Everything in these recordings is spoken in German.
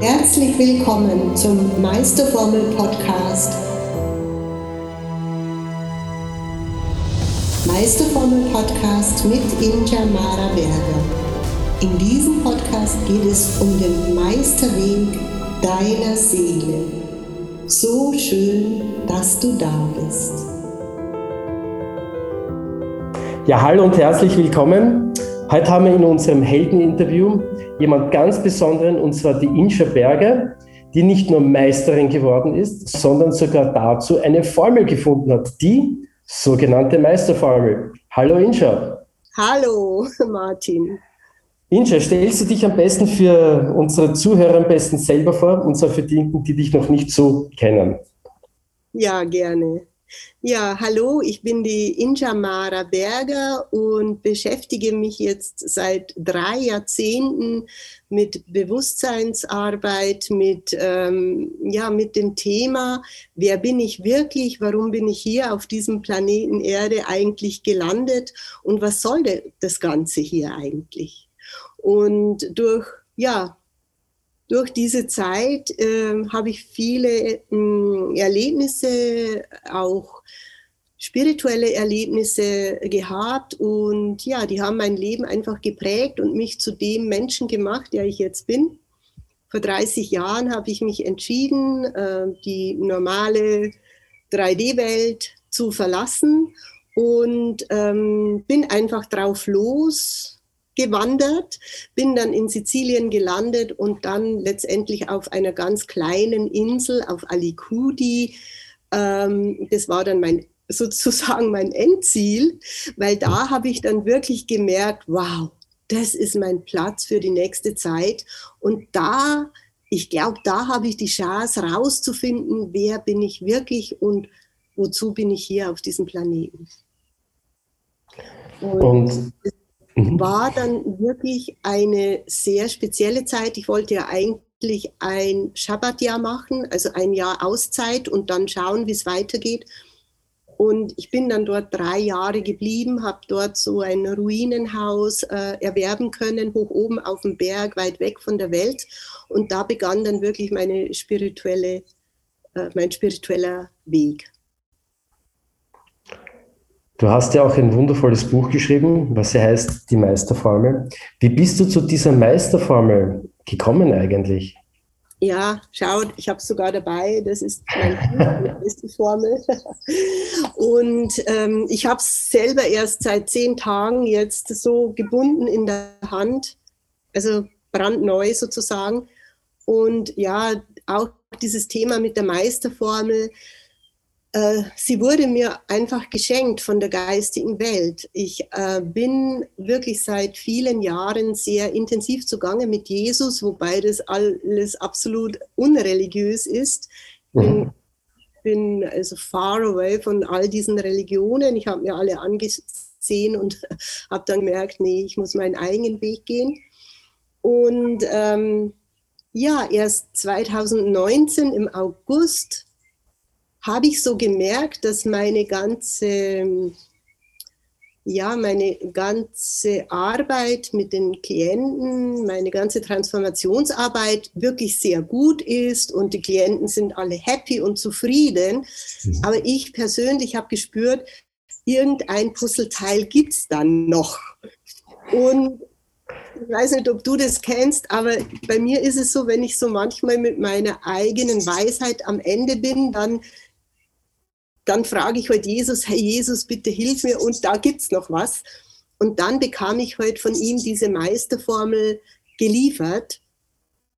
Herzlich willkommen zum Meisterformel Podcast. Meisterformel Podcast mit Inja Mara Berger. In diesem Podcast geht es um den Meisterweg deiner Seele. So schön, dass du da bist. Ja, hallo und herzlich willkommen. Heute haben wir in unserem Heldeninterview jemand ganz Besonderen, und zwar die Inscha Berger, die nicht nur Meisterin geworden ist, sondern sogar dazu eine Formel gefunden hat, die sogenannte Meisterformel. Hallo Inscha. Hallo Martin. Inscha, stellst du dich am besten für unsere Zuhörer am besten selber vor, und zwar für die, die dich noch nicht so kennen? Ja, gerne. Ja, hallo, ich bin die Inja Mara Berger und beschäftige mich jetzt seit drei Jahrzehnten mit Bewusstseinsarbeit, mit, ähm, ja, mit dem Thema, wer bin ich wirklich, warum bin ich hier auf diesem Planeten Erde eigentlich gelandet und was soll das Ganze hier eigentlich? Und durch, ja, durch diese Zeit äh, habe ich viele äh, Erlebnisse, auch spirituelle Erlebnisse gehabt und ja, die haben mein Leben einfach geprägt und mich zu dem Menschen gemacht, der ich jetzt bin. Vor 30 Jahren habe ich mich entschieden, äh, die normale 3D-Welt zu verlassen und ähm, bin einfach drauf los, gewandert, bin dann in Sizilien gelandet und dann letztendlich auf einer ganz kleinen Insel auf Alicudi. Ähm, das war dann mein sozusagen mein Endziel, weil da habe ich dann wirklich gemerkt, wow, das ist mein Platz für die nächste Zeit. Und da, ich glaube, da habe ich die Chance rauszufinden, wer bin ich wirklich und wozu bin ich hier auf diesem Planeten. Und, und Mhm. war dann wirklich eine sehr spezielle Zeit. Ich wollte ja eigentlich ein Schabbatjahr machen, also ein Jahr Auszeit und dann schauen, wie es weitergeht. Und ich bin dann dort drei Jahre geblieben, habe dort so ein Ruinenhaus äh, erwerben können, hoch oben auf dem Berg, weit weg von der Welt. Und da begann dann wirklich meine spirituelle, äh, mein spiritueller Weg. Du hast ja auch ein wundervolles Buch geschrieben, was ja heißt Die Meisterformel. Wie bist du zu dieser Meisterformel gekommen eigentlich? Ja, schaut, ich habe es sogar dabei. Das ist meine Meisterformel. Und ähm, ich habe es selber erst seit zehn Tagen jetzt so gebunden in der Hand, also brandneu sozusagen. Und ja, auch dieses Thema mit der Meisterformel sie wurde mir einfach geschenkt von der geistigen Welt. Ich äh, bin wirklich seit vielen Jahren sehr intensiv zugange mit Jesus, wobei das alles absolut unreligiös ist. Ich bin, mhm. bin also far away von all diesen Religionen. Ich habe mir alle angesehen und habe dann gemerkt, nee, ich muss meinen eigenen Weg gehen. Und ähm, ja, erst 2019 im August habe ich so gemerkt, dass meine ganze, ja, meine ganze Arbeit mit den Klienten, meine ganze Transformationsarbeit wirklich sehr gut ist und die Klienten sind alle happy und zufrieden. Mhm. Aber ich persönlich habe gespürt, irgendein Puzzleteil gibt es dann noch. Und ich weiß nicht, ob du das kennst, aber bei mir ist es so, wenn ich so manchmal mit meiner eigenen Weisheit am Ende bin, dann dann frage ich heute Jesus, hey Jesus, bitte hilf mir und da gibt es noch was. Und dann bekam ich heute von ihm diese Meisterformel geliefert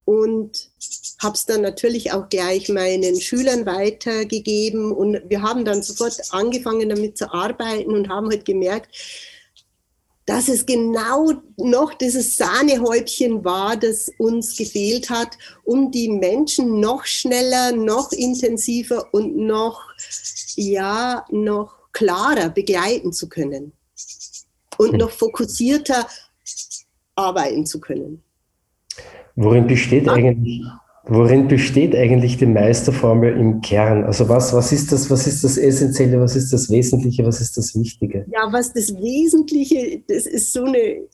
und habe es dann natürlich auch gleich meinen Schülern weitergegeben. Und wir haben dann sofort angefangen damit zu arbeiten und haben heute gemerkt, dass es genau noch dieses Sahnehäubchen war, das uns gefehlt hat, um die Menschen noch schneller, noch intensiver und noch, ja, noch klarer begleiten zu können und hm. noch fokussierter arbeiten zu können. Worin besteht eigentlich Worin besteht eigentlich die Meisterformel im Kern? Also was, was, ist das, was ist das Essentielle, was ist das Wesentliche, was ist das Wichtige? Ja, was das Wesentliche, das ist so eine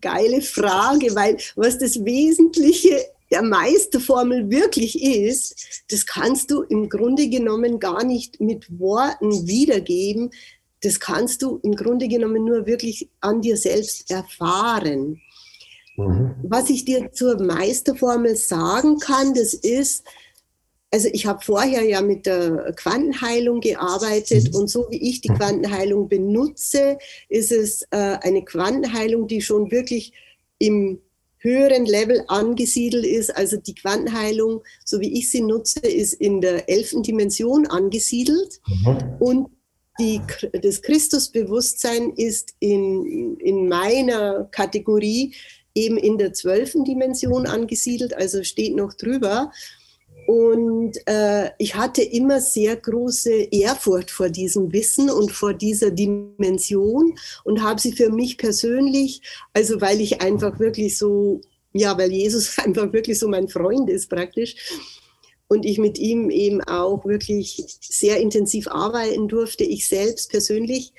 geile Frage, weil was das Wesentliche der Meisterformel wirklich ist, das kannst du im Grunde genommen gar nicht mit Worten wiedergeben. Das kannst du im Grunde genommen nur wirklich an dir selbst erfahren. Mhm. Was ich dir zur Meisterformel sagen kann, das ist, also ich habe vorher ja mit der Quantenheilung gearbeitet mhm. und so wie ich die. Quantenheilung benutze, ist es äh, eine Quantenheilung, die schon wirklich im höheren Level angesiedelt ist. Also die Quantenheilung, so wie ich sie nutze, ist in der elften Dimension angesiedelt. Mhm. Und die, das Christusbewusstsein ist in, in meiner Kategorie eben in der zwölften Dimension angesiedelt, also steht noch drüber. Und äh, ich hatte immer sehr große Ehrfurcht vor diesem Wissen und vor dieser Dimension und habe sie für mich persönlich, also weil ich einfach wirklich so, ja, weil Jesus einfach wirklich so mein Freund ist praktisch und ich mit ihm eben auch wirklich sehr intensiv arbeiten durfte, ich selbst persönlich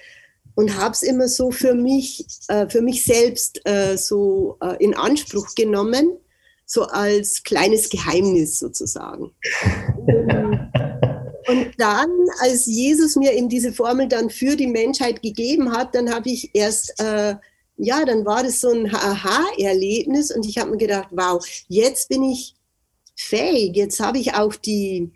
und habe es immer so für mich, äh, für mich selbst äh, so äh, in Anspruch genommen so als kleines Geheimnis sozusagen. Und dann, als Jesus mir eben diese Formel dann für die Menschheit gegeben hat, dann habe ich erst, äh, ja, dann war das so ein Aha-Erlebnis und ich habe mir gedacht, wow, jetzt bin ich fähig, jetzt habe ich auch die,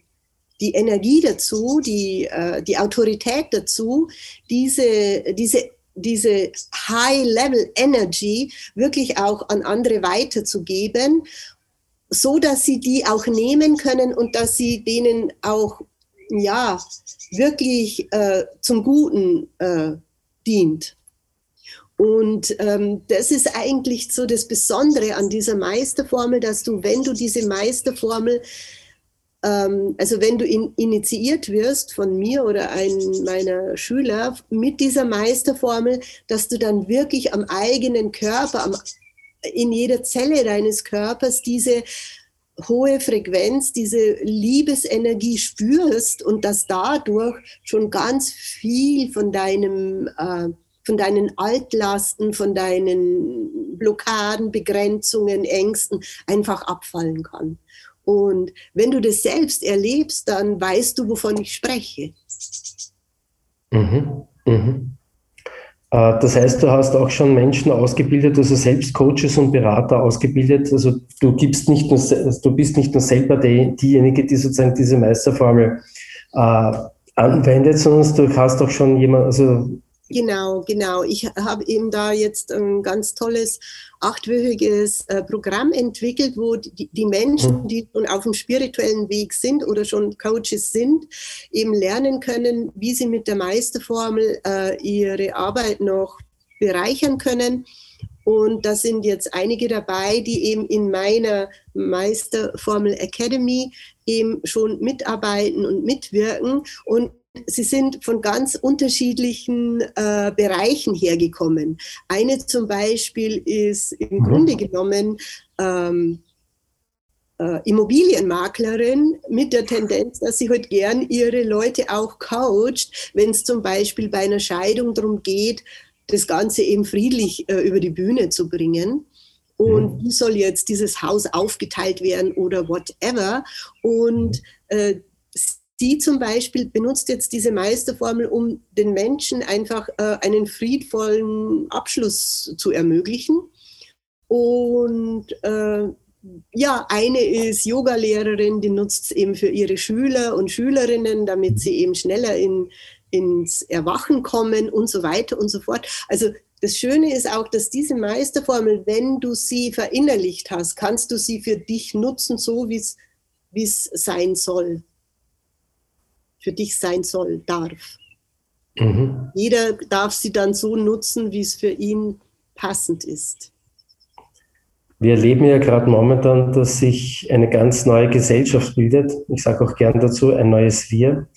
die Energie dazu, die, äh, die Autorität dazu, diese, diese diese High-Level-Energy wirklich auch an andere weiterzugeben, so dass sie die auch nehmen können und dass sie denen auch ja wirklich äh, zum Guten äh, dient. Und ähm, das ist eigentlich so das Besondere an dieser Meisterformel, dass du, wenn du diese Meisterformel also wenn du in, initiiert wirst von mir oder einem meiner Schüler mit dieser Meisterformel, dass du dann wirklich am eigenen Körper, am, in jeder Zelle deines Körpers diese hohe Frequenz, diese Liebesenergie spürst und dass dadurch schon ganz viel von deinem äh, von deinen Altlasten, von deinen Blockaden, Begrenzungen, Ängsten einfach abfallen kann. Und wenn du das selbst erlebst, dann weißt du, wovon ich spreche. Mhm. Mhm. Äh, das heißt, du hast auch schon Menschen ausgebildet, also selbst Coaches und Berater ausgebildet. Also du gibst nicht nur, du bist nicht nur selber die, diejenige, die sozusagen diese Meisterformel äh, anwendet, sondern du hast auch schon jemand, also Genau, genau. Ich habe eben da jetzt ein ganz tolles achtwöchiges äh, Programm entwickelt, wo die, die, Menschen, hm. die schon auf dem spirituellen Weg sind oder schon Coaches sind, eben lernen können, wie sie mit der Meisterformel äh, ihre Arbeit noch bereichern können. Und da sind jetzt einige dabei, die eben in meiner Meisterformel Academy eben schon mitarbeiten und mitwirken. Und Sie sind von ganz unterschiedlichen äh, Bereichen hergekommen. Eine zum Beispiel ist im mhm. Grunde genommen ähm, äh, Immobilienmaklerin mit der Tendenz, dass sie heute halt gern ihre Leute auch coacht, wenn es zum Beispiel bei einer Scheidung darum geht, das Ganze eben friedlich äh, über die Bühne zu bringen und mhm. wie soll jetzt dieses Haus aufgeteilt werden oder whatever. Und äh, Sie zum Beispiel benutzt jetzt diese Meisterformel, um den Menschen einfach äh, einen friedvollen Abschluss zu ermöglichen. Und äh, ja, eine ist Yogalehrerin, die nutzt es eben für ihre Schüler und Schülerinnen, damit sie eben schneller in, ins Erwachen kommen und so weiter und so fort. Also das Schöne ist auch, dass diese Meisterformel, wenn du sie verinnerlicht hast, kannst du sie für dich nutzen, so wie es sein soll für dich sein soll, darf. Mhm. Jeder darf sie dann so nutzen, wie es für ihn passend ist. Wir erleben ja gerade momentan, dass sich eine ganz neue Gesellschaft bildet. Ich sage auch gern dazu ein neues Wir.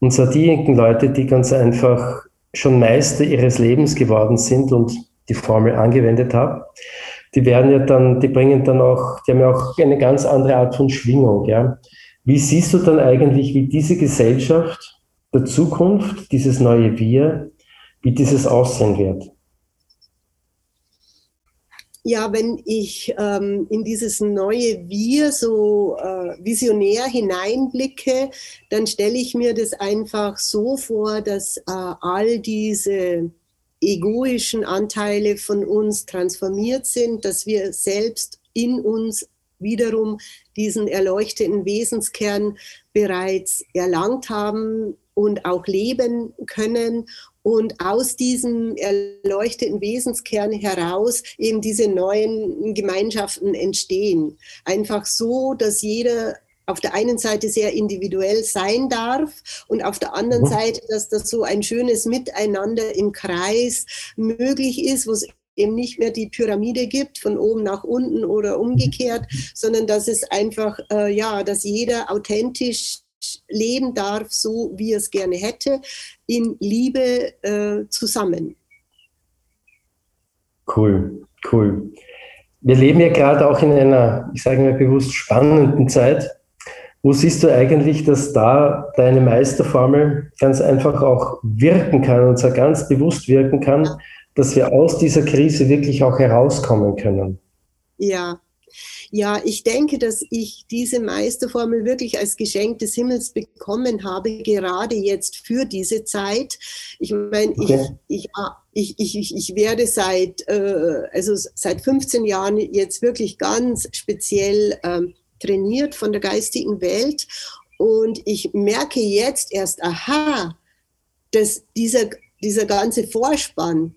Und zwar diejenigen Leute, die ganz einfach schon Meister ihres Lebens geworden sind und die Formel angewendet haben, die werden ja dann, die bringen dann auch, die haben ja auch eine ganz andere Art von Schwingung, ja. Wie siehst du dann eigentlich, wie diese Gesellschaft der Zukunft, dieses neue Wir, wie dieses aussehen wird? ja, wenn ich ähm, in dieses neue Wir so äh, visionär hineinblicke, dann stelle ich mir das einfach so vor, dass äh, all diese egoischen Anteile von uns transformiert sind, dass wir selbst in uns wiederum diesen erleuchteten Wesenskern bereits erlangt haben und auch leben können und aus diesem erleuchteten Wesenskern heraus eben diese neuen Gemeinschaften entstehen. Einfach so, dass jeder auf der einen Seite sehr individuell sein darf und auf der anderen mhm. Seite, dass das so ein schönes Miteinander im Kreis möglich ist, wo es eben nicht mehr die Pyramide gibt, von oben nach unten oder umgekehrt, sondern dass es einfach, äh, ja, dass jeder authentisch leben darf, so wie er es gerne hätte, in Liebe äh, zusammen. Cool, cool. Wir leben ja gerade auch in einer, ich sage mal bewusst, spannenden Zeit. Wo siehst du eigentlich, dass da deine Meisterformel ganz einfach auch wirken kann und zwar ganz bewusst wirken kann, dass wir aus dieser Krise wirklich auch herauskommen können? Ja, ja, ich denke, dass ich diese Meisterformel wirklich als Geschenk des Himmels bekommen habe, gerade jetzt für diese Zeit. Ich meine, okay. ich, ich, ich, ich, ich werde seit, äh, also seit 15 Jahren jetzt wirklich ganz speziell ähm, trainiert von der geistigen Welt. Und ich merke jetzt erst, aha, dass dieser, dieser ganze Vorspann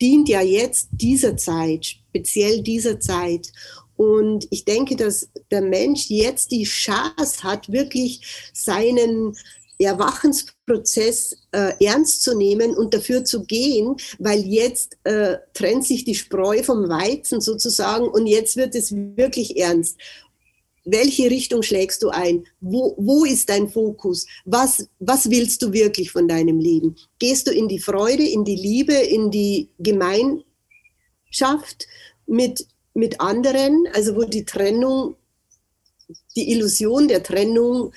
dient ja jetzt dieser Zeit, speziell dieser Zeit. Und ich denke, dass der Mensch jetzt die Chance hat, wirklich seinen Erwachensprozess äh, ernst zu nehmen und dafür zu gehen, weil jetzt äh, trennt sich die Spreu vom Weizen sozusagen und jetzt wird es wirklich ernst. Welche Richtung schlägst du ein? Wo, wo ist dein Fokus? Was, was willst du wirklich von deinem Leben? Gehst du in die Freude, in die Liebe, in die Gemeinschaft mit mit anderen, also wo die Trennung, die Illusion der Trennung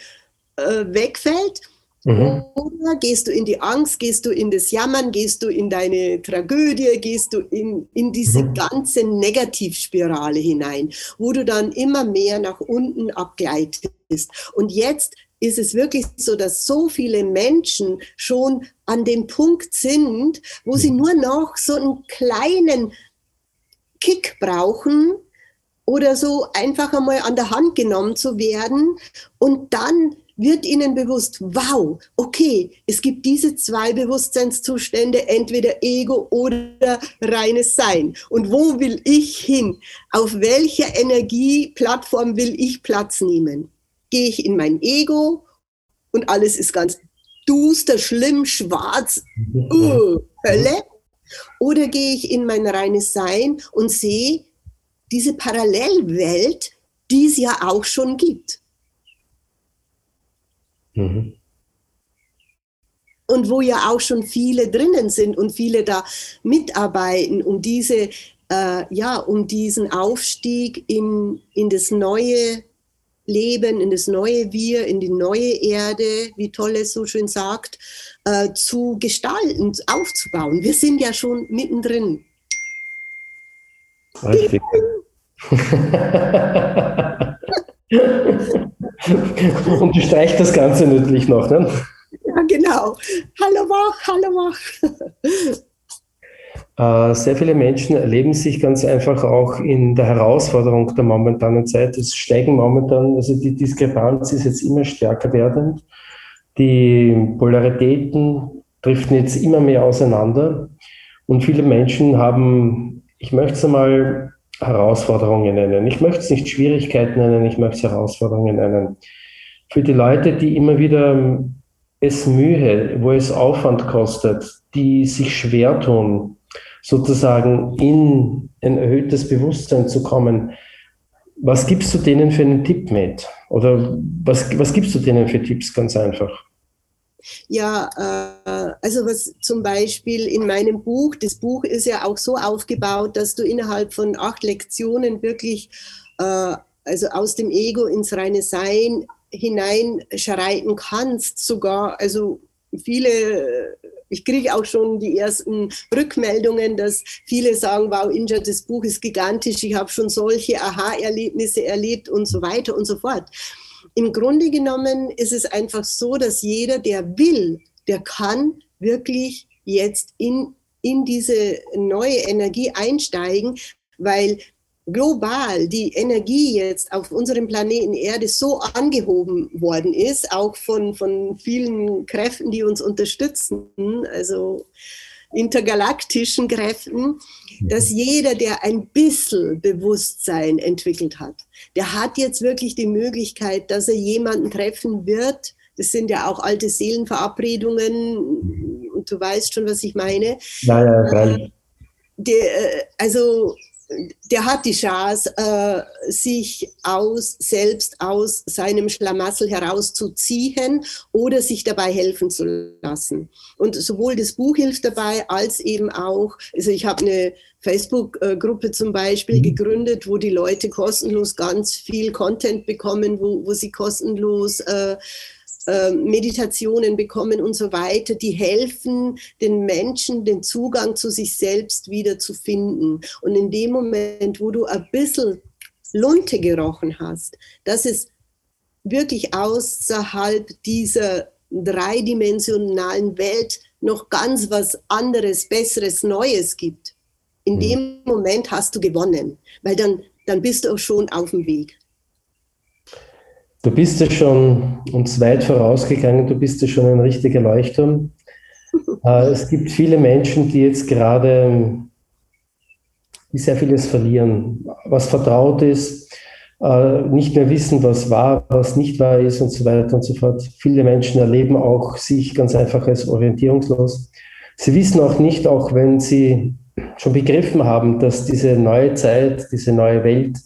äh, wegfällt? Mhm. Oder gehst du in die Angst, gehst du in das Jammern, gehst du in deine Tragödie, gehst du in, in diese mhm. ganze Negativspirale hinein, wo du dann immer mehr nach unten abgleitest. Und jetzt ist es wirklich so, dass so viele Menschen schon an dem Punkt sind, wo sie mhm. nur noch so einen kleinen Kick brauchen oder so einfach einmal an der Hand genommen zu werden und dann wird ihnen bewusst, wow, okay, es gibt diese zwei Bewusstseinszustände, entweder Ego oder reines Sein. Und wo will ich hin? Auf welcher Energieplattform will ich Platz nehmen? Gehe ich in mein Ego und alles ist ganz duster, schlimm, schwarz, uh, Hölle? Oder gehe ich in mein reines Sein und sehe diese Parallelwelt, die es ja auch schon gibt. Mhm. Und wo ja auch schon viele drinnen sind und viele da mitarbeiten, um diese, äh, ja, um diesen Aufstieg in, in das neue Leben, in das neue Wir, in die neue Erde, wie toll es so schön sagt, äh, zu gestalten, aufzubauen. Wir sind ja schon mittendrin. Richtig. Und du streichst das Ganze natürlich noch, ne? Ja, genau. Hallo wach, hallo wach. Äh, sehr viele Menschen erleben sich ganz einfach auch in der Herausforderung der momentanen Zeit. Es steigen momentan, also die Diskrepanz ist jetzt immer stärker werdend. Die Polaritäten driften jetzt immer mehr auseinander. Und viele Menschen haben, ich möchte es einmal Herausforderungen nennen. Ich möchte es nicht Schwierigkeiten nennen, ich möchte es Herausforderungen nennen. Für die Leute, die immer wieder es Mühe, wo es Aufwand kostet, die sich schwer tun, sozusagen in ein erhöhtes Bewusstsein zu kommen. Was gibst du denen für einen Tipp mit? Oder was, was gibst du denen für Tipps ganz einfach? Ja, äh, also was zum Beispiel in meinem Buch, das Buch ist ja auch so aufgebaut, dass du innerhalb von acht Lektionen wirklich, äh, also aus dem Ego ins reine Sein hineinschreiten kannst, sogar, also viele, ich kriege auch schon die ersten Rückmeldungen, dass viele sagen, wow, Inja, das Buch ist gigantisch, ich habe schon solche Aha-Erlebnisse erlebt und so weiter und so fort. Im Grunde genommen ist es einfach so, dass jeder, der will, der kann wirklich jetzt in, in diese neue Energie einsteigen, weil global die Energie jetzt auf unserem Planeten Erde so angehoben worden ist, auch von, von vielen Kräften, die uns unterstützen, also intergalaktischen Kräften, dass jeder, der ein bisschen Bewusstsein entwickelt hat, der hat jetzt wirklich die Möglichkeit, dass er jemanden treffen wird. Das sind ja auch alte Seelenverabredungen und du weißt schon, was ich meine. Ja, ja, äh, der, also der hat die Chance, äh, sich aus, selbst aus seinem Schlamassel herauszuziehen oder sich dabei helfen zu lassen. Und sowohl das Buch hilft dabei, als eben auch, also ich habe eine Facebook-Gruppe zum Beispiel mhm. gegründet, wo die Leute kostenlos ganz viel Content bekommen, wo, wo sie kostenlos äh, ähm, Meditationen bekommen und so weiter, die helfen den Menschen, den Zugang zu sich selbst wieder zu finden. Und in dem Moment, wo du ein bisschen Lunte gerochen hast, dass es wirklich außerhalb dieser dreidimensionalen Welt noch ganz was anderes, besseres, Neues gibt. In mhm. dem Moment hast du gewonnen, weil dann, dann bist du auch schon auf dem Weg. Du bist ja schon uns weit vorausgegangen, du bist ja schon ein richtiger Leuchtturm. Äh, es gibt viele Menschen, die jetzt gerade die sehr vieles verlieren, was vertraut ist, äh, nicht mehr wissen, was wahr, was nicht wahr ist und so weiter und so fort. Viele Menschen erleben auch sich ganz einfach als orientierungslos. Sie wissen auch nicht, auch wenn sie schon begriffen haben, dass diese neue Zeit, diese neue Welt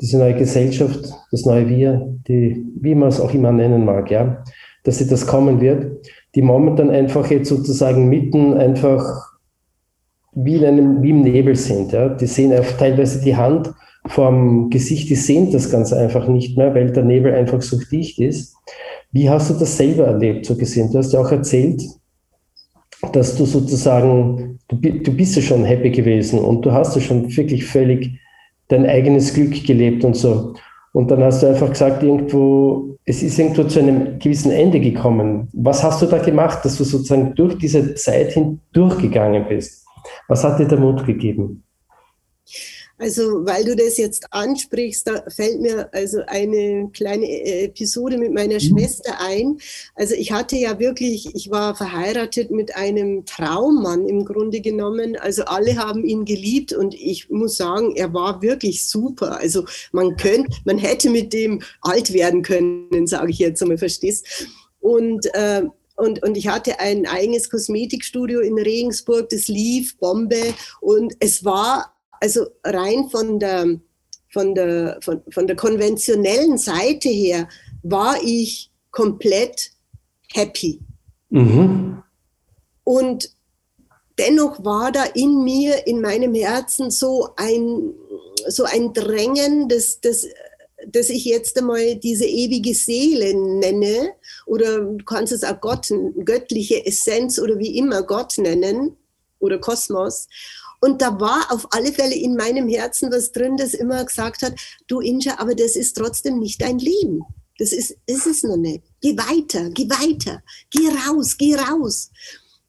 diese neue Gesellschaft, das neue Wir, die, wie man es auch immer nennen mag, ja, dass sie das kommen wird, die momentan einfach jetzt sozusagen mitten einfach wie, in einem, wie im Nebel sind. Ja. Die sehen einfach teilweise die Hand vorm Gesicht, die sehen das ganz einfach nicht mehr, weil der Nebel einfach so dicht ist. Wie hast du das selber erlebt, so gesehen? Du hast ja auch erzählt, dass du sozusagen, du, du bist ja schon happy gewesen und du hast ja schon wirklich völlig dein eigenes Glück gelebt und so. Und dann hast du einfach gesagt, irgendwo, es ist irgendwo zu einem gewissen Ende gekommen. Was hast du da gemacht, dass du sozusagen durch diese Zeit hindurchgegangen bist? Was hat dir der Mut gegeben? Also, weil du das jetzt ansprichst, da fällt mir also eine kleine äh, Episode mit meiner mhm. Schwester ein. Also, ich hatte ja wirklich, ich war verheiratet mit einem Traummann im Grunde genommen. Also, alle haben ihn geliebt und ich muss sagen, er war wirklich super. Also, man könnte, man hätte mit dem alt werden können, sage ich jetzt einmal, verstehst? Und, äh, und, und ich hatte ein eigenes Kosmetikstudio in Regensburg, das lief Bombe und es war also rein von der, von der, von, von der konventionellen Seite her war ich komplett happy. Mhm. Und dennoch war da in mir, in meinem Herzen so ein, so ein Drängen, dass, dass, dass ich jetzt einmal diese ewige Seele nenne, oder du kannst es auch Gott, göttliche Essenz oder wie immer Gott nennen, oder Kosmos. Und da war auf alle Fälle in meinem Herzen was drin, das immer gesagt hat, du Inja, aber das ist trotzdem nicht dein Leben. Das ist, ist es noch nicht. Geh weiter, geh weiter, geh raus, geh raus.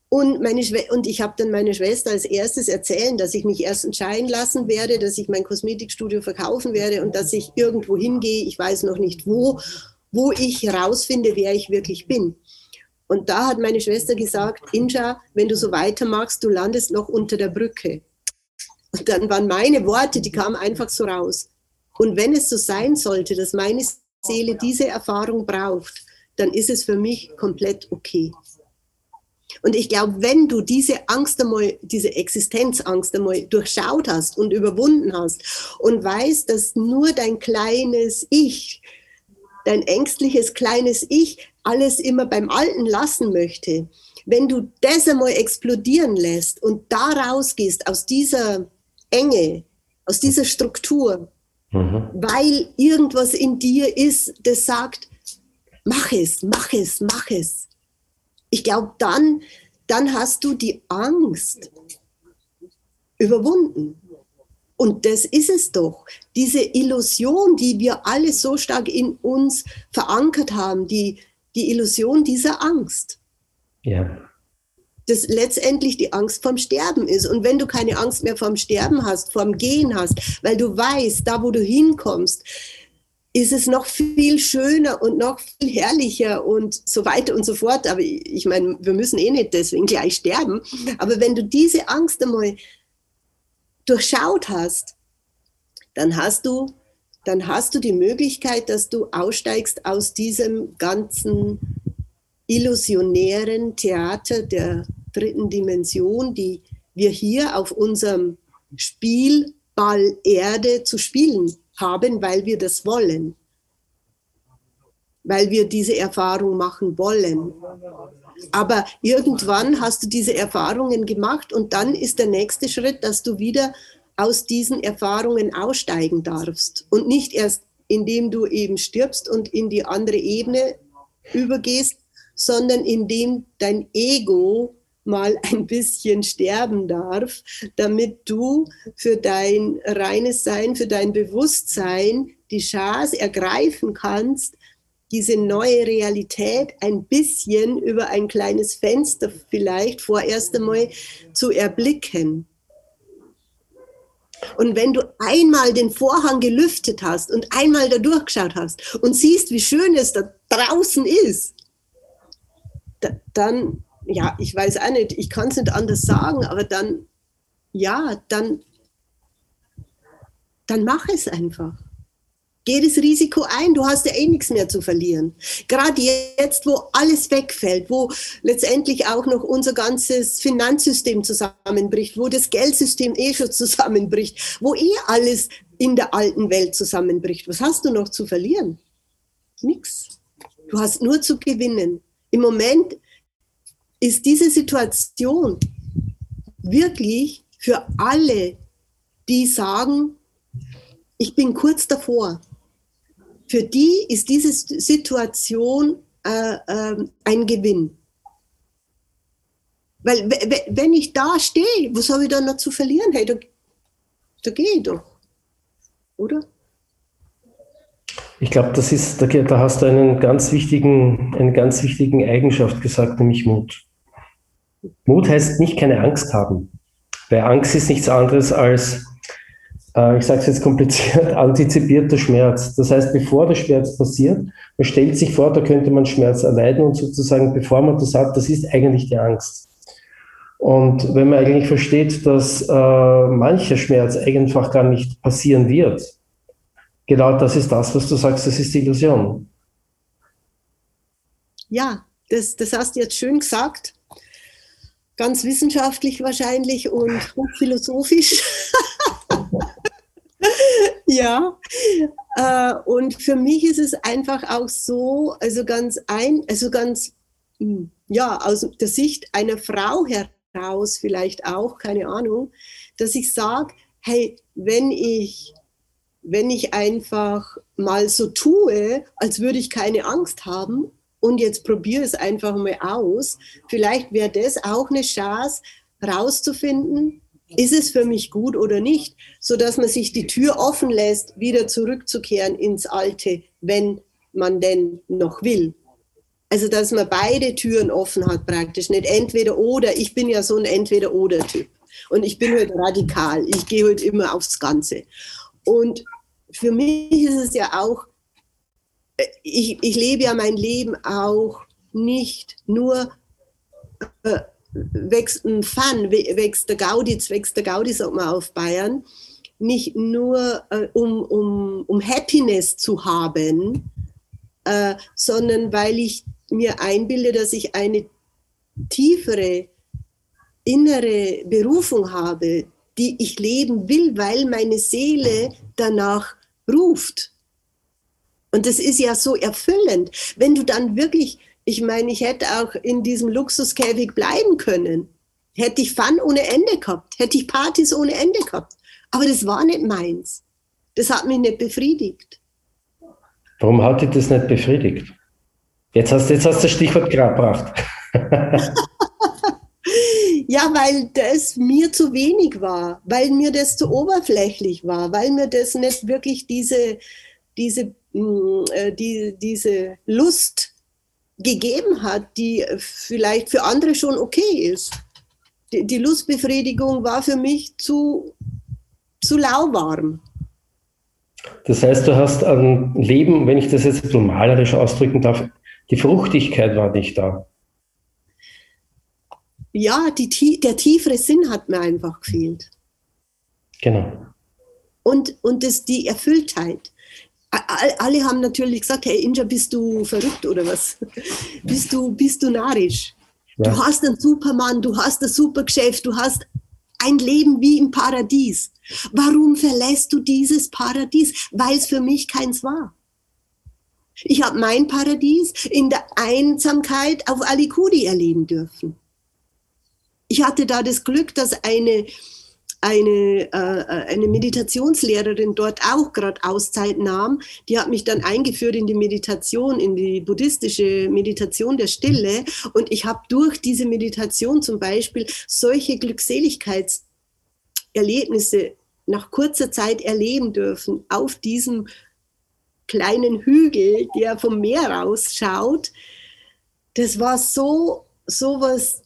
Und, meine und ich habe dann meine Schwester als erstes erzählen, dass ich mich erst entscheiden lassen werde, dass ich mein Kosmetikstudio verkaufen werde und dass ich irgendwo hingehe, ich weiß noch nicht wo, wo ich herausfinde, wer ich wirklich bin. Und da hat meine Schwester gesagt, Inja, wenn du so weitermachst, du landest noch unter der Brücke. Und dann waren meine Worte, die kamen einfach so raus. Und wenn es so sein sollte, dass meine Seele diese Erfahrung braucht, dann ist es für mich komplett okay. Und ich glaube, wenn du diese Angst einmal, diese Existenzangst einmal durchschaut hast und überwunden hast und weißt, dass nur dein kleines Ich, dein ängstliches kleines Ich alles immer beim Alten lassen möchte, wenn du das einmal explodieren lässt und da rausgehst aus dieser Enge, aus dieser Struktur, mhm. weil irgendwas in dir ist, das sagt, mach es, mach es, mach es, ich glaube, dann, dann hast du die Angst überwunden. Und das ist es doch. Diese Illusion, die wir alle so stark in uns verankert haben, die, die Illusion dieser Angst. Ja. Das letztendlich die Angst vorm Sterben ist. Und wenn du keine Angst mehr vorm Sterben hast, vorm Gehen hast, weil du weißt, da wo du hinkommst, ist es noch viel schöner und noch viel herrlicher und so weiter und so fort. Aber ich meine, wir müssen eh nicht deswegen gleich sterben. Aber wenn du diese Angst einmal durchschaut hast, dann hast du, dann hast du die Möglichkeit, dass du aussteigst aus diesem ganzen illusionären Theater der dritten Dimension, die wir hier auf unserem Spielball Erde zu spielen haben, weil wir das wollen, weil wir diese Erfahrung machen wollen. Aber irgendwann hast du diese Erfahrungen gemacht und dann ist der nächste Schritt, dass du wieder aus diesen Erfahrungen aussteigen darfst und nicht erst indem du eben stirbst und in die andere Ebene übergehst, sondern indem dein Ego mal ein bisschen sterben darf, damit du für dein reines Sein, für dein Bewusstsein die Chance ergreifen kannst, diese neue Realität ein bisschen über ein kleines Fenster vielleicht vorerst einmal zu erblicken. Und wenn du einmal den Vorhang gelüftet hast und einmal da durchgeschaut hast und siehst, wie schön es da draußen ist, dann, ja, ich weiß auch nicht, ich kann es nicht anders sagen, aber dann, ja, dann, dann mach es einfach. Geh das Risiko ein, du hast ja eh nichts mehr zu verlieren. Gerade jetzt, wo alles wegfällt, wo letztendlich auch noch unser ganzes Finanzsystem zusammenbricht, wo das Geldsystem eh schon zusammenbricht, wo eh alles in der alten Welt zusammenbricht. Was hast du noch zu verlieren? Nix. Du hast nur zu gewinnen. Im Moment ist diese Situation wirklich für alle, die sagen, ich bin kurz davor, für die ist diese Situation äh, äh, ein Gewinn. Weil wenn ich da stehe, was habe ich dann noch zu verlieren? Hey, da, da gehe ich doch. Oder? Ich glaube, das ist, da, da, hast du einen ganz wichtigen, eine ganz wichtigen Eigenschaft gesagt, nämlich Mut. Mut heißt nicht keine Angst haben. Weil Angst ist nichts anderes als äh, ich sage es jetzt kompliziert, antizipierter Schmerz. Das heißt, bevor der Schmerz passiert, man stellt sich vor, da könnte man Schmerz erleiden und sozusagen, bevor man das hat, das ist eigentlich die Angst. Und wenn man eigentlich versteht, dass äh, mancher Schmerz einfach gar nicht passieren wird, genau das ist das, was du sagst, das ist die Illusion. Ja, das, das hast du jetzt schön gesagt. Ganz wissenschaftlich wahrscheinlich und hochphilosophisch. ja, äh, und für mich ist es einfach auch so, also ganz ein, also ganz, hm, ja, aus der Sicht einer Frau heraus vielleicht auch, keine Ahnung, dass ich sage, hey, wenn ich, wenn ich einfach mal so tue, als würde ich keine Angst haben und jetzt probiere es einfach mal aus, vielleicht wäre das auch eine Chance, rauszufinden, ist es für mich gut oder nicht, so dass man sich die Tür offen lässt, wieder zurückzukehren ins Alte, wenn man denn noch will. Also, dass man beide Türen offen hat praktisch, nicht entweder oder. Ich bin ja so ein Entweder-oder-Typ. Und ich bin halt radikal. Ich gehe halt immer aufs Ganze. Und für mich ist es ja auch, äh, ich, ich lebe ja mein Leben auch nicht nur äh, wächst ein Fun, wächst der Gaudi, wächst der Gaudi, sagt man auf Bayern, nicht nur äh, um, um, um Happiness zu haben, äh, sondern weil ich mir einbilde, dass ich eine tiefere innere Berufung habe, die ich leben will, weil meine Seele danach ruft. Und das ist ja so erfüllend, wenn du dann wirklich ich meine, ich hätte auch in diesem Luxuskäfig bleiben können. Hätte ich Fun ohne Ende gehabt, hätte ich Partys ohne Ende gehabt. Aber das war nicht meins. Das hat mich nicht befriedigt. Warum hat dich das nicht befriedigt? Jetzt hast, jetzt hast du das Stichwort gebracht. ja, weil das mir zu wenig war, weil mir das zu oberflächlich war, weil mir das nicht wirklich diese, diese, mm, äh, die, diese Lust gegeben hat, die vielleicht für andere schon okay ist. Die, die Lustbefriedigung war für mich zu, zu lauwarm. Das heißt, du hast ein Leben, wenn ich das jetzt so malerisch ausdrücken darf, die Fruchtigkeit war nicht da. Ja, die, der tiefere Sinn hat mir einfach gefehlt. Genau. Und, und das, die Erfülltheit. Alle haben natürlich gesagt, hey Inja, bist du verrückt oder was? bist, du, bist du narrisch? Ja. Du hast einen Supermann, du hast ein Supergeschäft, du hast ein Leben wie im Paradies. Warum verlässt du dieses Paradies? Weil es für mich keins war. Ich habe mein Paradies in der Einsamkeit auf Alikudi erleben dürfen. Ich hatte da das Glück, dass eine, eine, äh, eine Meditationslehrerin dort auch gerade Auszeit nahm. Die hat mich dann eingeführt in die Meditation, in die buddhistische Meditation der Stille. Und ich habe durch diese Meditation zum Beispiel solche Glückseligkeitserlebnisse nach kurzer Zeit erleben dürfen auf diesem kleinen Hügel, der vom Meer rausschaut. Das war so, so was,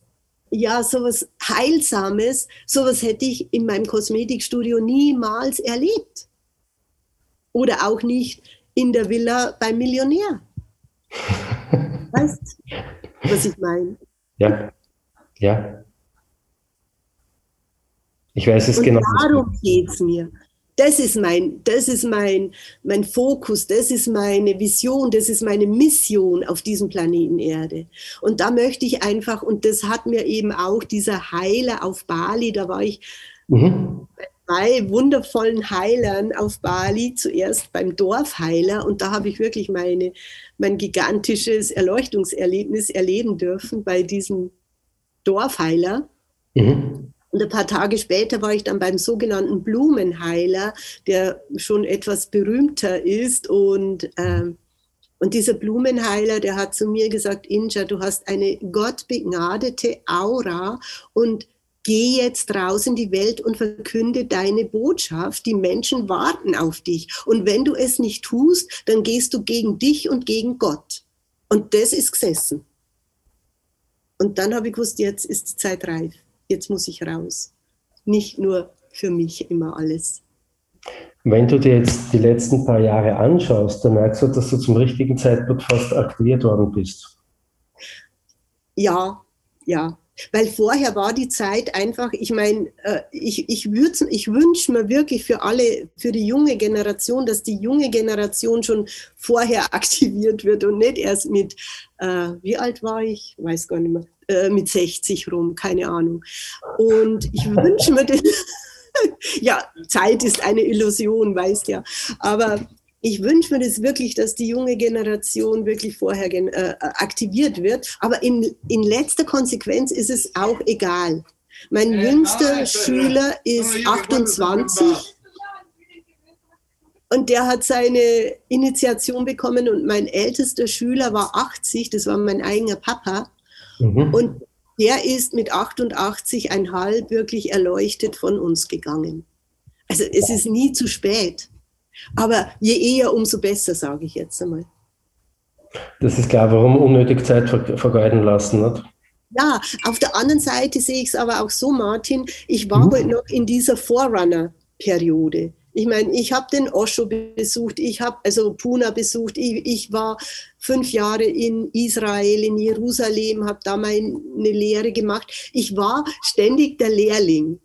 ja, so was Heilsames. So was hätte ich in meinem Kosmetikstudio niemals erlebt. Oder auch nicht in der Villa beim Millionär. weißt du, was ich meine? Ja, ja. Ich weiß es Und genau. Darum geht es mir. Das ist mein, das ist mein, mein Fokus, das ist meine Vision, das ist meine Mission auf diesem Planeten Erde. Und da möchte ich einfach, und das hat mir eben auch dieser Heiler auf Bali, da war ich mhm. bei wundervollen Heilern auf Bali, zuerst beim Dorfheiler, und da habe ich wirklich meine, mein gigantisches Erleuchtungserlebnis erleben dürfen bei diesem Dorfheiler. Mhm. Und ein paar Tage später war ich dann beim sogenannten Blumenheiler, der schon etwas berühmter ist. Und, ähm, und dieser Blumenheiler, der hat zu mir gesagt, Inja, du hast eine gottbegnadete Aura und geh jetzt raus in die Welt und verkünde deine Botschaft. Die Menschen warten auf dich. Und wenn du es nicht tust, dann gehst du gegen dich und gegen Gott. Und das ist gesessen. Und dann habe ich gewusst, jetzt ist die Zeit reif jetzt muss ich raus. Nicht nur für mich immer alles. Wenn du dir jetzt die letzten paar Jahre anschaust, dann merkst du, dass du zum richtigen Zeitpunkt fast aktiviert worden bist. Ja, ja. Weil vorher war die Zeit einfach, ich meine, äh, ich, ich, ich wünsche mir wirklich für alle, für die junge Generation, dass die junge Generation schon vorher aktiviert wird und nicht erst mit, äh, wie alt war ich? Weiß gar nicht mehr. Äh, mit 60 rum, keine Ahnung. Und ich wünsche mir den, ja, Zeit ist eine Illusion, weißt ja. Aber ich wünsche mir das wirklich, dass die junge Generation wirklich vorher äh, aktiviert wird. Aber in, in letzter Konsequenz ist es auch egal. Mein jüngster Schüler ist 28 und der hat seine Initiation bekommen und mein ältester Schüler war 80, das war mein eigener Papa. Mhm. Und der ist mit 88,5 wirklich erleuchtet von uns gegangen. Also es ist nie zu spät. Aber je eher, umso besser, sage ich jetzt einmal. Das ist klar, warum unnötig Zeit vergeuden lassen. Nicht? Ja, auf der anderen Seite sehe ich es aber auch so, Martin, ich war mhm. heute noch in dieser Forerunner-Periode. Ich meine, ich habe den Osho besucht, ich habe also Puna besucht, ich, ich, war fünf Jahre in Israel, in Jerusalem, habe da meine Lehre gemacht. Ich war ständig der Lehrling.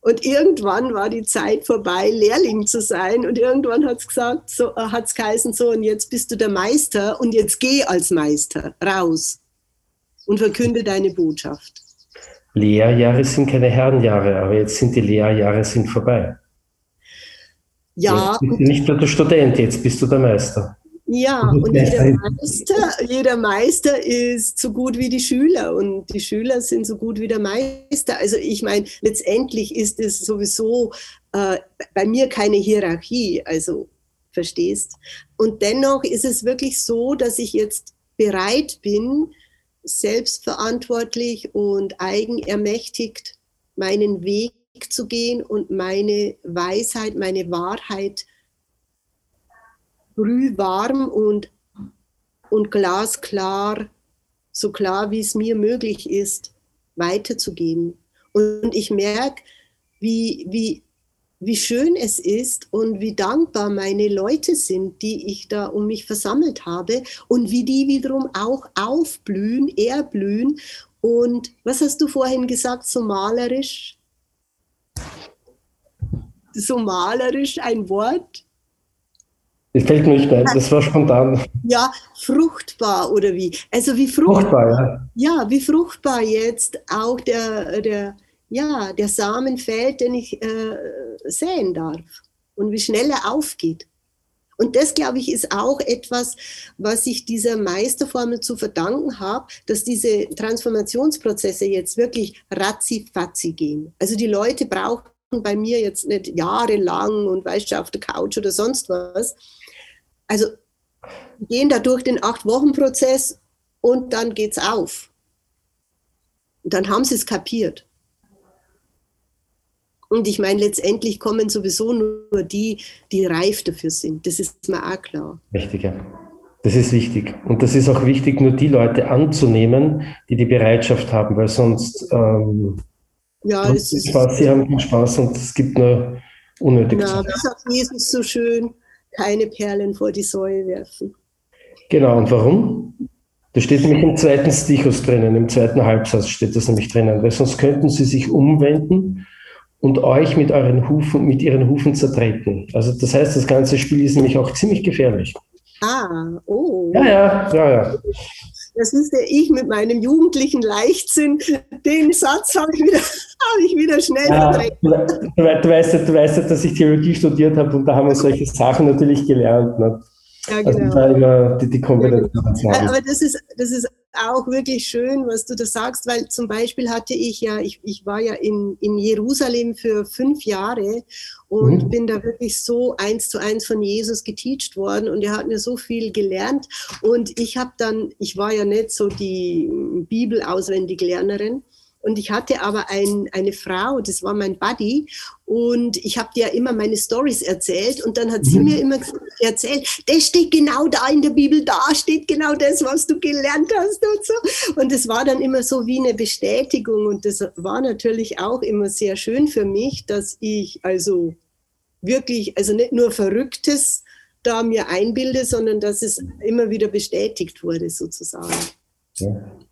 Und irgendwann war die Zeit vorbei, Lehrling zu sein. Und irgendwann hat es gesagt, so, äh, hat es geheißen, so, und jetzt bist du der Meister und jetzt geh als Meister raus und verkünde deine Botschaft. Lehrjahre sind keine Herrenjahre, aber jetzt sind die Lehrjahre sind vorbei. Ja. Jetzt nicht nur der Student, jetzt bist du der Meister. Ja, und jeder Meister, jeder Meister ist so gut wie die Schüler und die Schüler sind so gut wie der Meister. Also ich meine, letztendlich ist es sowieso äh, bei mir keine Hierarchie, also verstehst. Und dennoch ist es wirklich so, dass ich jetzt bereit bin, selbstverantwortlich und eigenermächtigt meinen Weg zu gehen und meine Weisheit, meine Wahrheit brühwarm und, und glasklar, so klar wie es mir möglich ist, weiterzugeben. Und ich merke, wie, wie, wie schön es ist und wie dankbar meine Leute sind, die ich da um mich versammelt habe und wie die wiederum auch aufblühen, erblühen. Und was hast du vorhin gesagt, so malerisch? So malerisch ein Wort? Das fällt mir nicht ein, das war spontan. Ja, fruchtbar oder wie? Also wie fruchtbar, fruchtbar ja. ja, wie fruchtbar jetzt auch der, der, ja, der Samen fällt, den ich äh, säen darf und wie schnell er aufgeht. Und das, glaube ich, ist auch etwas, was ich dieser Meisterformel zu verdanken habe, dass diese Transformationsprozesse jetzt wirklich ratzi-fatzi gehen. Also die Leute brauchen bei mir jetzt nicht jahrelang und weißt du, auf der Couch oder sonst was. Also gehen da durch den Acht-Wochen-Prozess und dann geht's auf. Und dann haben sie es kapiert. Und ich meine, letztendlich kommen sowieso nur die, die reif dafür sind. Das ist mir auch klar. Richtig, ja. Das ist wichtig. Und das ist auch wichtig, nur die Leute anzunehmen, die die Bereitschaft haben, weil sonst ähm, ja, es ist Spaß, sie haben keinen Spaß und es gibt nur unnötig. Ja, das sagt Jesus so schön, keine Perlen vor die Säue werfen. Genau, und warum? Das steht nämlich im zweiten Stichus drinnen, im zweiten Halbsatz steht das nämlich drinnen, weil sonst könnten sie sich umwenden und euch mit euren Hufen, mit ihren Hufen zertreten. Also das heißt, das ganze Spiel ist nämlich auch ziemlich gefährlich. Ah, oh. Ja, ja, ja, ja. Das ist der ich mit meinem jugendlichen Leichtsinn. Den Satz habe ich wieder, habe ich wieder schnell ja, verdrängt. Du, du, weißt, du weißt, dass ich Theologie studiert habe und da haben wir solche Sachen natürlich gelernt. Ne? Ja, also genau. Also die, die Kombination. Ja, aber das ist, das ist auch wirklich schön, was du da sagst, weil zum Beispiel hatte ich ja, ich, ich war ja in, in Jerusalem für fünf Jahre und mhm. bin da wirklich so eins zu eins von Jesus geteacht worden und er hat mir so viel gelernt und ich habe dann, ich war ja nicht so die Bibel auswendig Lernerin und ich hatte aber ein, eine Frau, das war mein Buddy, und ich habe dir immer meine Stories erzählt. Und dann hat sie mhm. mir immer erzählt, das steht genau da in der Bibel, da steht genau das, was du gelernt hast und so. Und es war dann immer so wie eine Bestätigung. Und das war natürlich auch immer sehr schön für mich, dass ich also wirklich, also nicht nur Verrücktes da mir einbilde, sondern dass es immer wieder bestätigt wurde, sozusagen. Ja.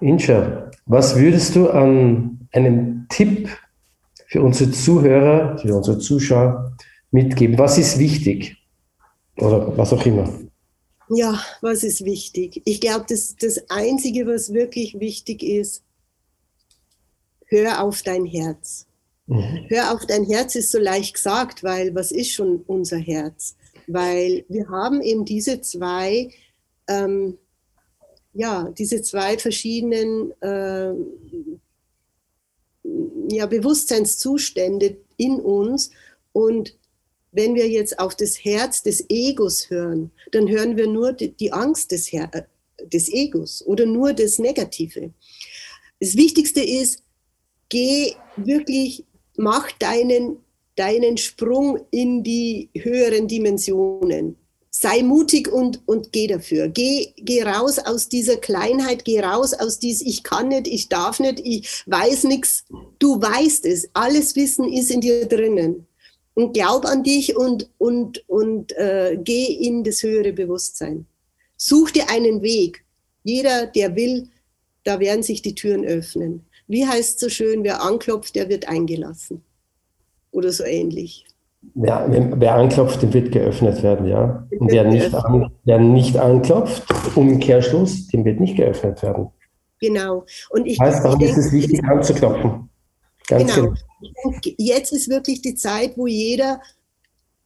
Incha, was würdest du an einem Tipp für unsere Zuhörer, für unsere Zuschauer mitgeben? Was ist wichtig? Oder was auch immer. Ja, was ist wichtig? Ich glaube, das, das Einzige, was wirklich wichtig ist, hör auf dein Herz. Mhm. Hör auf dein Herz ist so leicht gesagt, weil was ist schon unser Herz? Weil wir haben eben diese zwei ähm, ja, diese zwei verschiedenen äh, ja, Bewusstseinszustände in uns. Und wenn wir jetzt auf das Herz des Egos hören, dann hören wir nur die, die Angst des, Her des Egos oder nur das Negative. Das Wichtigste ist, geh wirklich, mach deinen, deinen Sprung in die höheren Dimensionen sei mutig und, und geh dafür. Geh, geh raus aus dieser Kleinheit, geh raus aus diesem Ich kann nicht, ich darf nicht, ich weiß nichts. Du weißt es. Alles Wissen ist in dir drinnen. Und glaub an dich und, und, und äh, geh in das höhere Bewusstsein. Such dir einen Weg. Jeder, der will, da werden sich die Türen öffnen. Wie heißt es so schön, wer anklopft, der wird eingelassen. Oder so ähnlich. Ja, wer anklopft, dem wird geöffnet werden, ja. Und wer nicht, an, wer nicht anklopft, Umkehrschluss, dem wird nicht geöffnet werden. Genau. Und ich, heißt, darum ist es wichtig, anzuklopfen. Ganz genau. genau. Jetzt ist wirklich die Zeit, wo jeder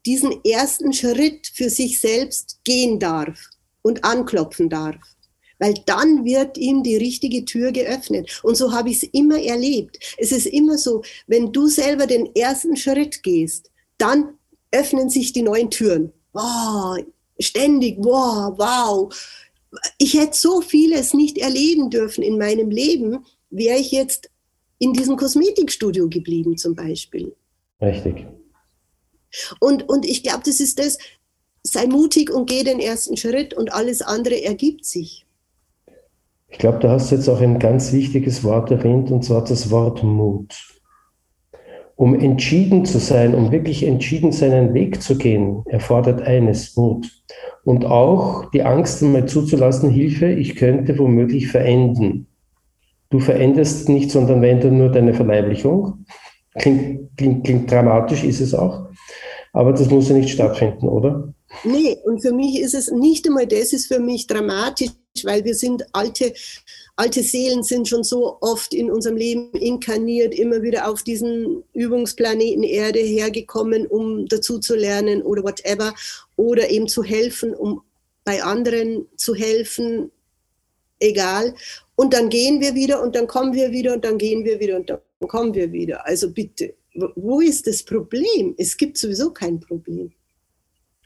diesen ersten Schritt für sich selbst gehen darf und anklopfen darf. Weil dann wird ihm die richtige Tür geöffnet. Und so habe ich es immer erlebt. Es ist immer so, wenn du selber den ersten Schritt gehst, dann öffnen sich die neuen Türen. Oh, ständig, wow, wow. ich hätte so vieles nicht erleben dürfen in meinem Leben, wäre ich jetzt in diesem Kosmetikstudio geblieben zum Beispiel. Richtig. Und, und ich glaube, das ist das, sei mutig und geh den ersten Schritt und alles andere ergibt sich. Ich glaube, da hast du jetzt auch ein ganz wichtiges Wort erwähnt, und zwar das Wort Mut. Um entschieden zu sein, um wirklich entschieden seinen Weg zu gehen, erfordert eines Mut. Und auch die Angst, einmal zuzulassen, Hilfe, ich könnte womöglich verenden. Du veränderst nicht, sondern wenn du nur deine Verleiblichung. Klingt, klingt, klingt dramatisch, ist es auch. Aber das muss ja nicht stattfinden, oder? Nee, und für mich ist es nicht einmal das, ist für mich dramatisch, weil wir sind alte, alte Seelen sind schon so oft in unserem Leben inkarniert, immer wieder auf diesen Übungsplaneten Erde hergekommen, um dazu zu lernen oder whatever, oder eben zu helfen, um bei anderen zu helfen, egal. Und dann gehen wir wieder und dann kommen wir wieder und dann gehen wir wieder und dann kommen wir wieder. Also bitte, wo ist das Problem? Es gibt sowieso kein Problem.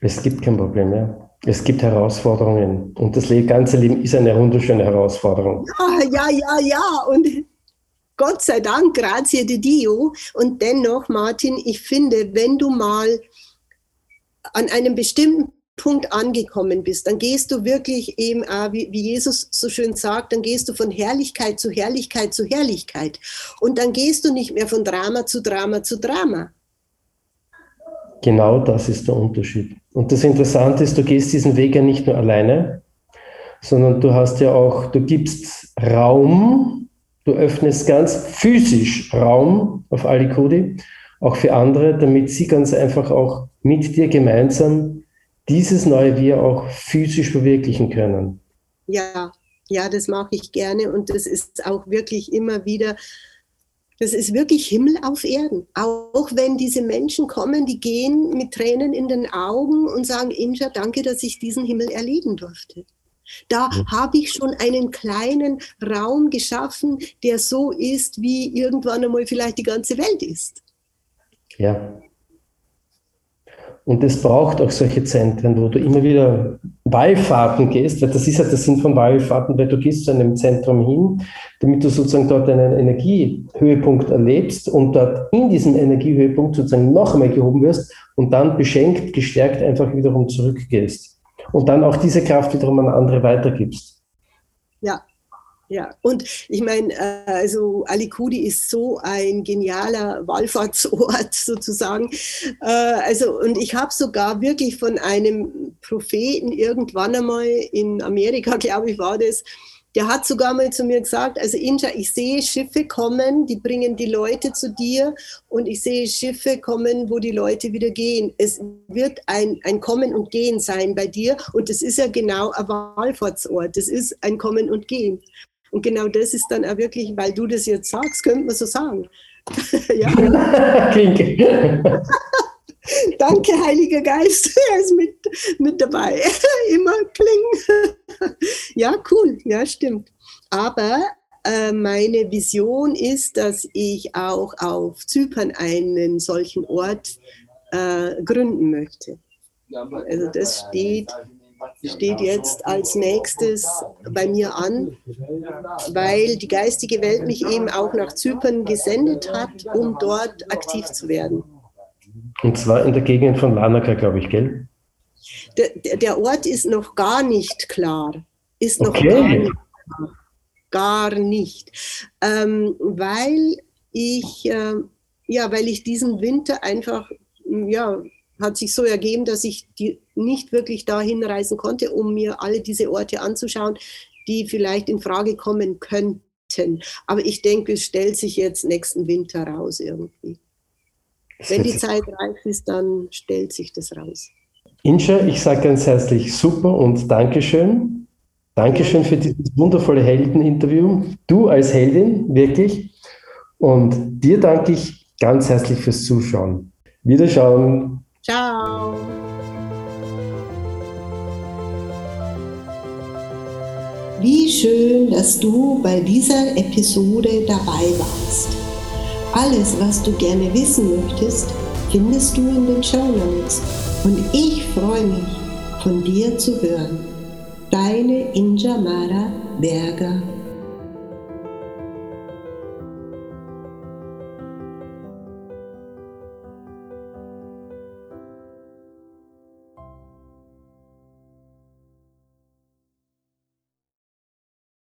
Es gibt kein Problem mehr. Es gibt Herausforderungen. Und das ganze Leben ist eine wunderschöne Herausforderung. Ja, ja, ja, ja. Und Gott sei Dank, grazie di Dio. Und dennoch, Martin, ich finde, wenn du mal an einem bestimmten Punkt angekommen bist, dann gehst du wirklich eben, wie, wie Jesus so schön sagt, dann gehst du von Herrlichkeit zu Herrlichkeit zu Herrlichkeit. Und dann gehst du nicht mehr von Drama zu Drama zu Drama. Genau das ist der Unterschied. Und das Interessante ist, du gehst diesen Weg ja nicht nur alleine, sondern du hast ja auch, du gibst Raum, du öffnest ganz physisch Raum auf Alikudi, auch für andere, damit sie ganz einfach auch mit dir gemeinsam dieses neue Wir auch physisch verwirklichen können. Ja, ja, das mache ich gerne und das ist auch wirklich immer wieder, das ist wirklich Himmel auf Erden. Auch wenn diese Menschen kommen, die gehen mit Tränen in den Augen und sagen, Inja, danke, dass ich diesen Himmel erleben durfte. Da ja. habe ich schon einen kleinen Raum geschaffen, der so ist, wie irgendwann einmal vielleicht die ganze Welt ist. Ja, und es braucht auch solche Zentren, wo du immer wieder Wallfahrten gehst, weil das ist ja der Sinn von Wallfahrten, weil du gehst zu einem Zentrum hin, damit du sozusagen dort einen Energiehöhepunkt erlebst und dort in diesem Energiehöhepunkt sozusagen noch einmal gehoben wirst und dann beschenkt, gestärkt einfach wiederum zurückgehst. Und dann auch diese Kraft wiederum an andere weitergibst. Ja, ja, und ich meine, äh, also Alikudi ist so ein genialer Wallfahrtsort sozusagen. Äh, also, und ich habe sogar wirklich von einem Propheten irgendwann einmal in Amerika, glaube ich, war das, der hat sogar mal zu mir gesagt, also Inja, ich sehe Schiffe kommen, die bringen die Leute zu dir und ich sehe Schiffe kommen, wo die Leute wieder gehen. Es wird ein, ein Kommen und Gehen sein bei dir und das ist ja genau ein Wallfahrtsort. Das ist ein Kommen und Gehen. Und genau das ist dann auch wirklich, weil du das jetzt sagst, könnte man so sagen. ja. Klinke. Danke, Heiliger Geist, er ist mit, mit dabei. Immer kling. ja, cool, ja, stimmt. Aber äh, meine Vision ist, dass ich auch auf Zypern einen solchen Ort äh, gründen möchte. Also das steht steht jetzt als nächstes bei mir an, weil die geistige Welt mich eben auch nach Zypern gesendet hat, um dort aktiv zu werden. Und zwar in der Gegend von Larnaca, glaube ich, gell? Der, der, Ort ist noch gar nicht klar. Ist noch okay. gar nicht klar. Gar nicht. Ähm, weil ich, äh, ja, weil ich diesen Winter einfach, ja, hat sich so ergeben, dass ich die nicht wirklich dahin reisen konnte, um mir alle diese Orte anzuschauen, die vielleicht in Frage kommen könnten. Aber ich denke, es stellt sich jetzt nächsten Winter raus irgendwie. Wenn die Zeit reif ist, dann stellt sich das raus. Incha, ich sage ganz herzlich super und Dankeschön. Dankeschön für dieses wundervolle Heldeninterview. Du als Heldin, wirklich. Und dir danke ich ganz herzlich fürs Zuschauen. Wiederschauen. Ciao. Wie schön, dass du bei dieser Episode dabei warst. Alles, was du gerne wissen möchtest, findest du in den Show Notes. Und ich freue mich, von dir zu hören. Deine Injamara Berger.